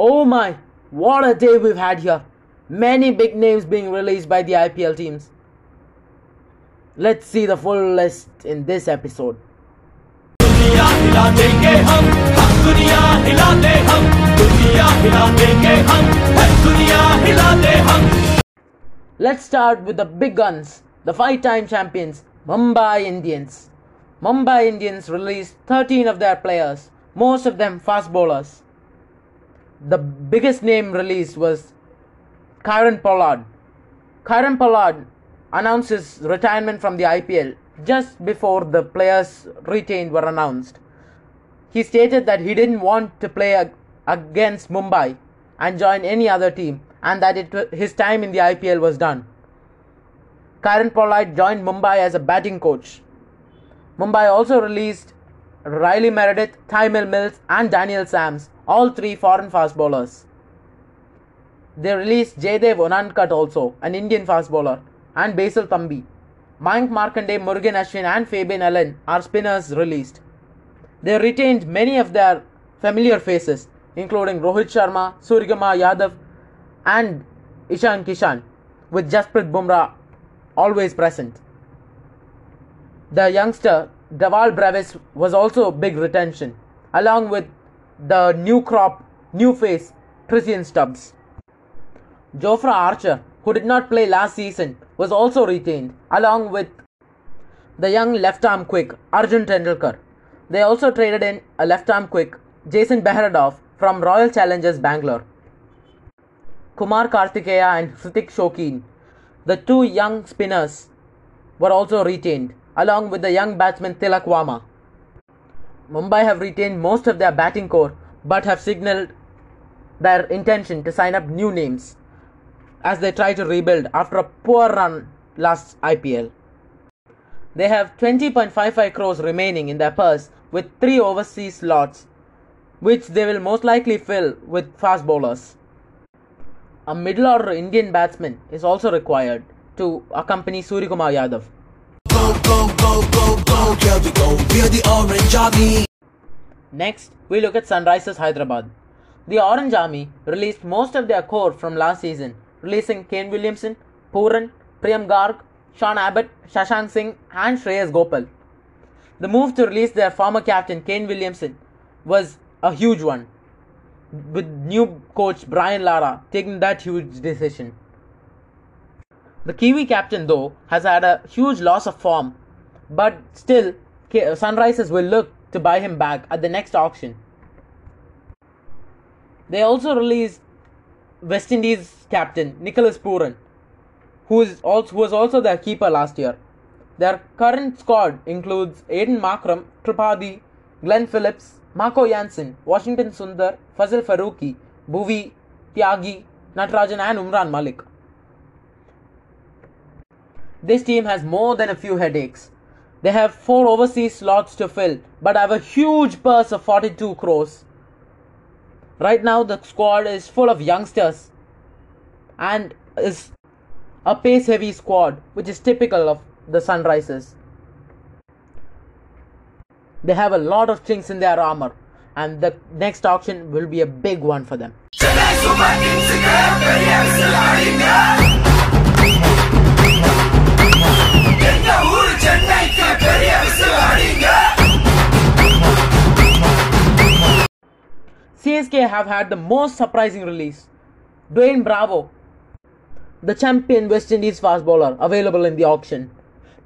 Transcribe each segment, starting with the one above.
Oh my, what a day we've had here. Many big names being released by the IPL teams. Let's see the full list in this episode. Let's start with the big guns, the five time champions, Mumbai Indians. Mumbai Indians released 13 of their players, most of them fast bowlers. The biggest name released was Kieron Pollard. Kieron Pollard announced his retirement from the IPL just before the players retained were announced. He stated that he didn't want to play ag- against Mumbai and join any other team and that it, his time in the IPL was done. Kieron Pollard joined Mumbai as a batting coach. Mumbai also released Riley Meredith, Tymel Mills, and Daniel Sams, all three foreign fast bowlers. They released Jaydev Unadkat also, an Indian fast bowler, and Basil Thampi. Mayank Markande, Murugan Ashwin, and Fabian Allen are spinners released. They retained many of their familiar faces, including Rohit Sharma, Suryakumar Yadav, and Ishan Kishan, with Jasprit Bumrah always present. The youngster Dewald Brevis was also a big retention, along with the new crop, new face Tristan Stubbs. Jofra Archer, who did not play last season, was also retained, along with the young left arm quick Arjun Tendulkar. They also traded in a left arm quick Jason Behrendorff from Royal Challengers Bangalore. Kumar Kartikeya and Hrithik Shokeen, the two young spinners, were also retained, along with the young batsman Tilak Varma. Mumbai have retained most of their batting core but have signaled their intention to sign up new names as they try to rebuild after a poor run last IPL. They have 20.55 crores remaining in their purse with three overseas slots, which they will most likely fill with fast bowlers. A middle order Indian batsman is also required to accompany Suryakumar Yadav. Go, go, go, go, go, go. We're the Orange Army. Next, we look at Sunrisers Hyderabad. The Orange Army released most of their core from last season, releasing Kane Williamson, Pooran, Priyam Garg, Sean Abbott, Shashank Singh, and Shreyas Gopal. The move to release their former captain Kane Williamson was a huge one, with new coach Brian Lara taking that huge decision. The Kiwi captain, though, has had a huge loss of form, but still, Sunrisers will look to buy him back at the next auction. They also released West Indies captain Nicholas Pooran, who is also who was also their keeper last year. Their current squad includes Aiden Markram, Tripathi, Glenn Phillips, Marco Jansen, Washington Sundar, Fazil Farooqi, Bhuvi, Tyagi, Natarajan, and Umran Malik. This team has more than a few headaches. They have four overseas slots to fill, but I have a huge purse of 42 crores. Right now, the squad is full of youngsters and is a pace heavy squad, which is typical of the Sunrisers. They have a lot of chinks in their armor, and the next auction will be a big one for them. CSK have had the most surprising release. Dwayne Bravo, the champion West Indies fast bowler available in the auction.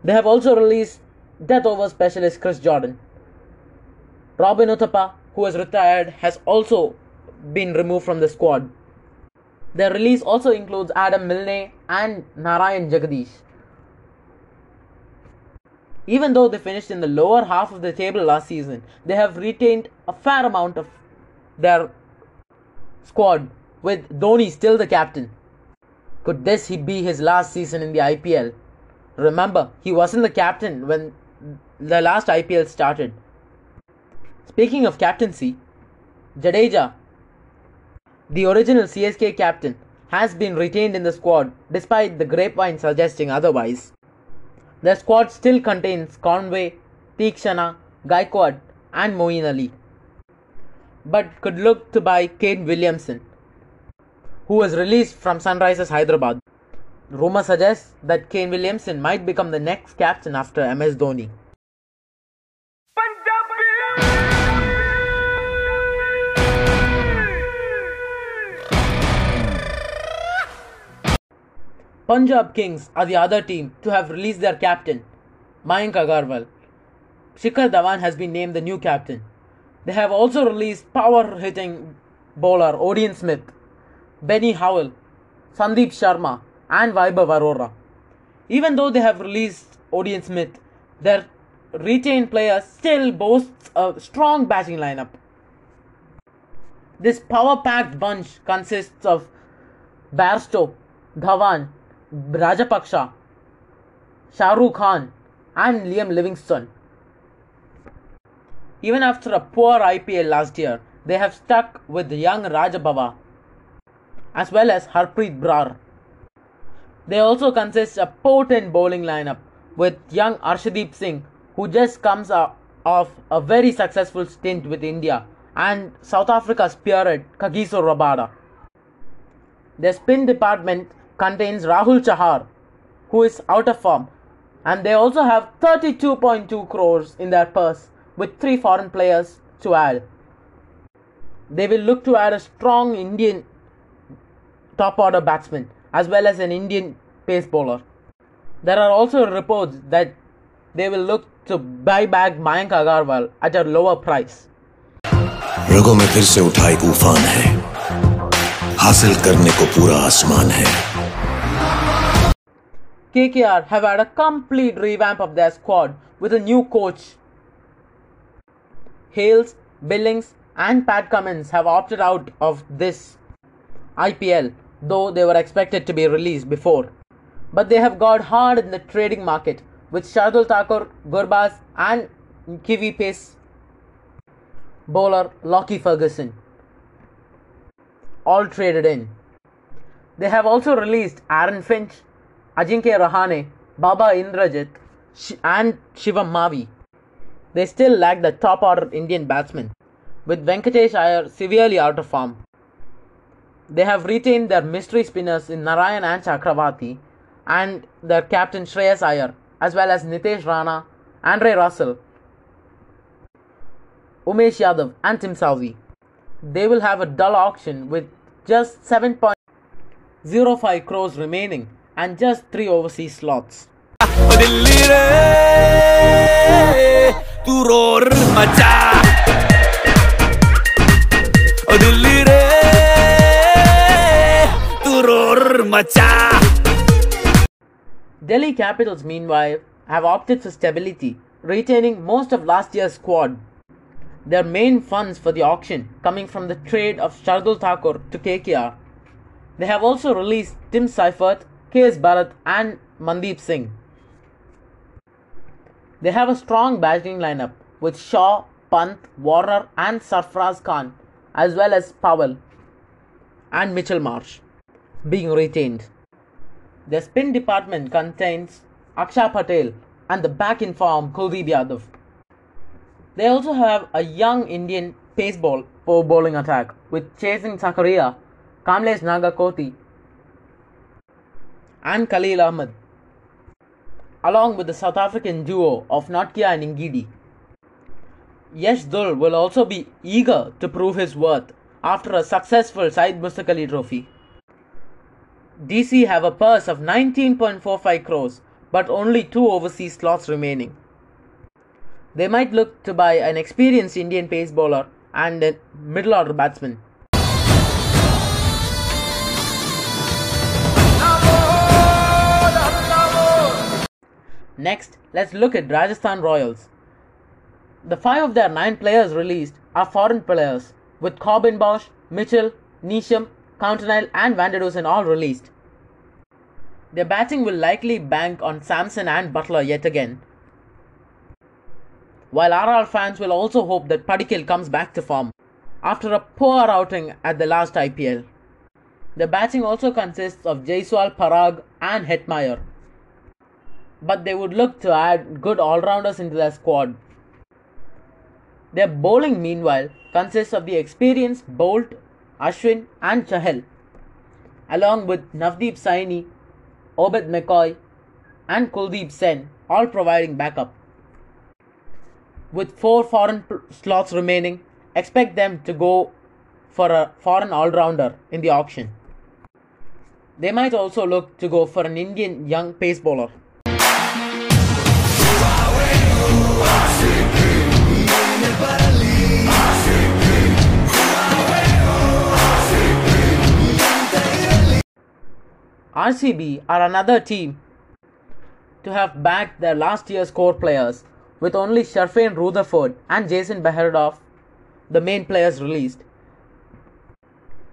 They have also released death over specialist Chris Jordan. Robin Uthappa, who is retired, has also been removed from the squad. Their release also includes Adam Milne and Narayan Jagadish. Even though they finished in the lower half of the table last season, they have retained a fair amount of their squad, with Dhoni still the captain. Could this be his last season in the IPL? Remember, he wasn't the captain when the last IPL started. Speaking of captaincy, Jadeja, the original CSK captain, has been retained in the squad despite the grapevine suggesting otherwise. Their squad still contains Conway, Theekshana, Gaikwad, and Moeen Ali. but could look to buy Kane Williamson, who was released from Sunrisers Hyderabad. Rumor suggests that Kane Williamson might become the next captain after MS Dhoni. Punjab Kings are the other team to have released their captain, Mayank Agarwal. Shikhar Dhawan has been named the new captain. They have also released power hitting bowler Odion Smith, Benny Howell, Sandeep Sharma, and Vaibhav Arora. Even though they have released Odion Smith, their retained player still boasts a strong batting lineup. This power packed bunch consists of Bairstow, Dhawan, Rajapaksa, Shah Rukh Khan, and Liam Livingstone. Even after a poor IPL last year, they have stuck with the young Rajabhava as well as Harpreet Brar. They also consist a potent bowling lineup with young Arshdeep Singh, who just comes off a very successful stint with India, and South Africa's spirit Kagiso Rabada. Their spin department contains Rahul Chahar, who is out of form, and they also have 32.2 crores in their purse with three foreign players to add. They will look to add a strong Indian top order batsman as well as an Indian pace bowler. There are also reports that they will look to buy back Mayank Agarwal at a lower price. रगों में फिर से उठा एक उफान है हासिल करने को पूरा आसमान है KKR have had a complete revamp of their squad with a new coach. Hales, Billings, and Pat Cummins have opted out of this IPL, though they were expected to be released before. But they have got hard in the trading market with Shardul Thakur, Gurbaz, and Kiwi pace bowler Lockie Ferguson. All traded in. They have also released Aaron Finch, Ajinkya Rahane, Baba Indrajith, and Shivam Mavi. They still lack the top order Indian batsmen, with Venkatesh Iyer severely out of form. They have retained their mystery spinners in Narayan and Chakravarti, and their captain Shreyas Iyer, as well as Nitish Rana, Andre Russell, Umesh Yadav, and Tim Southee. They will have a dull auction with just 7.05 crores remaining and just 3 overseas slots. Delhi Capitals, meanwhile, have opted for stability, retaining most of last year's squad. Their main funds for the auction coming from the trade of Shardul Thakur to KKR. They have also released Tim Seifert KS Bharat, and Mandeep Singh. They have a strong batting lineup with Shaw, Pant, Warner, and Sarfraz Khan, as well as Powell and Mitchell Marsh being retained. The spin department contains Akshay Patel and the back in form Kuldeep Yadav. They also have a young Indian pace ball for bowling attack with Chetan Sakariya, Kamlesh Nagarkoti, and Khalil Ahmed, along with the South African duo of Nortje and Ngidi. Yash Dhull will also be eager to prove his worth after a successful Syed Mushtaq Ali trophy. DC have a purse of 19.45 crores, but only two overseas slots remaining. They might look to buy an experienced Indian pace bowler and a middle order batsman. Next, let's look at Rajasthan Royals. The five of their nine players released are foreign players, with Corbin Bosch, Mitchell, Neesham, Coulter-Nile, and van der Dussen all released. Their batting will likely bank on Samson and Buttler yet again. While RR fans will also hope that Padikkal comes back to form after a poor outing at the last IPL. The batting also consists of Jaiswal, Parag, and Hetmyer. But they would look to add good all rounders into their squad. Their bowling, meanwhile, consists of the experienced Boult, Ashwin, and Chahal, along with Navdeep Saini, Obed McCoy, and Kuldeep Sen, all providing backup. With four foreign pl- slots remaining, expect them to go for a foreign all rounder in the auction. They might also look to go for an Indian young pace bowler. RCB are another team to have backed their last year's core players with only Sherfane Rutherford and Jason Behrendorff, the main players released.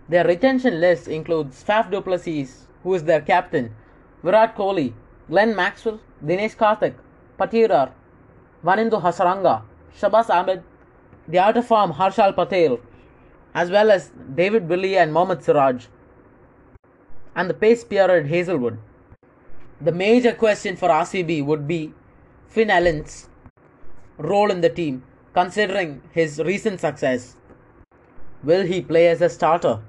Their retention list includes Faf du Plessis, who is their captain, Virat Kohli, Glenn Maxwell, Dinesh Karthik, Patidar, Wanindu Hasaranga, Shahbaz Ahmed, the out of Harshal Patel, as well as David Willey and Mohammad Siraj, and the pace spirited Hazlewood. The major question for RCB would be Finn Allen's role in the team, considering his recent success. Will he play as a starter?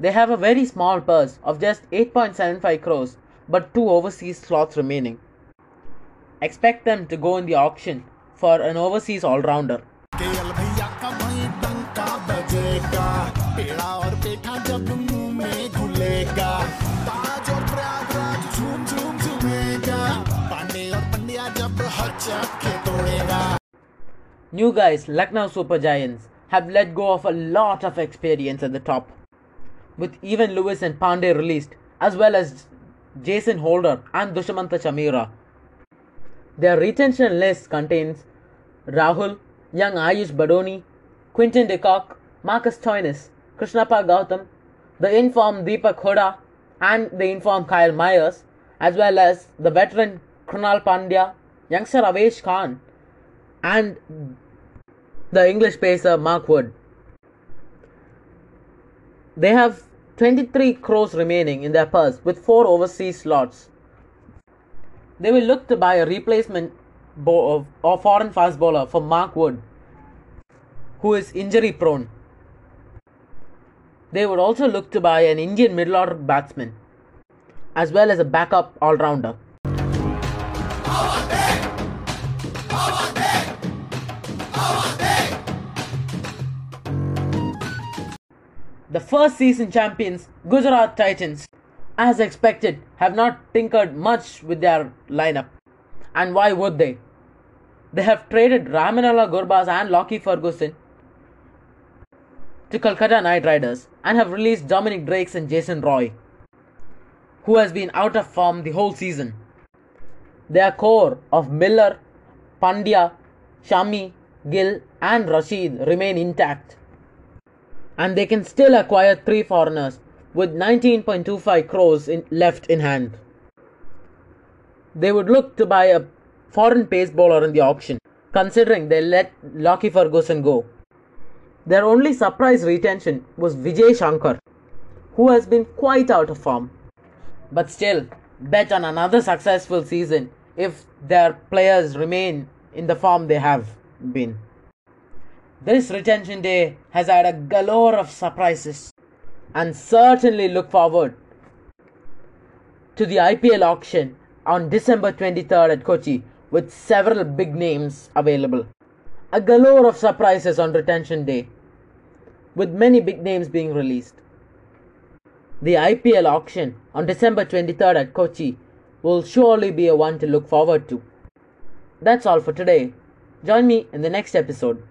They have a very small purse of just 8.75 crores, but two overseas slots remaining. Expect them to go in the auction for an overseas all rounder. New guys, Lucknow Super Giants, have let go of a lot of experience at the top, with even Lewis and Pandey released, as well as Jason Holder and Dushmantha Chameera. Their retention list contains Rahul, young Ayush Badoni, Quinton de Kock, Marcus Stoinis, Krishnappa Gautam, the informed Deepak Hooda, and the informed Kyle Mayers, as well as the veteran Krunal Pandya, youngster Avesh Khan, and the English pacer Mark Wood. They have 23 crores remaining in their purse with 4 overseas slots. They will look to buy a replacement bo- uh, or foreign fast bowler for Mark Wood, who is injury prone. They would also look to buy an Indian middle order batsman, as well as a backup all rounder. The first season champions, Gujarat Titans, as expected, have not tinkered much with their lineup. And why would they? They have traded Rahmanullah Gurbaz and Lockie Ferguson to Calcutta Knight Riders and have released Dominic Drakes and Jason Roy, who has been out of form the whole season. Their core of Miller, Pandya, Shami, Gill, and Rashid remain intact and they can still acquire three foreigners with 19.25 crores in, left in hand. They would look to buy a foreign pace bowler in the auction, considering they let Lockie Ferguson go. Their only surprise retention was Vijay Shankar, who has been quite out of form. But still, bet on another successful season if their players remain in the form they have been. This retention day has had a galore of surprises and certainly look forward to the IPL auction on December 23rd at Kochi with several big names available. A galore of surprises on retention day with many big names being released. The IPL auction on December 23rd at Kochi will surely be a one to look forward to. That's all for today. Join me in the next episode.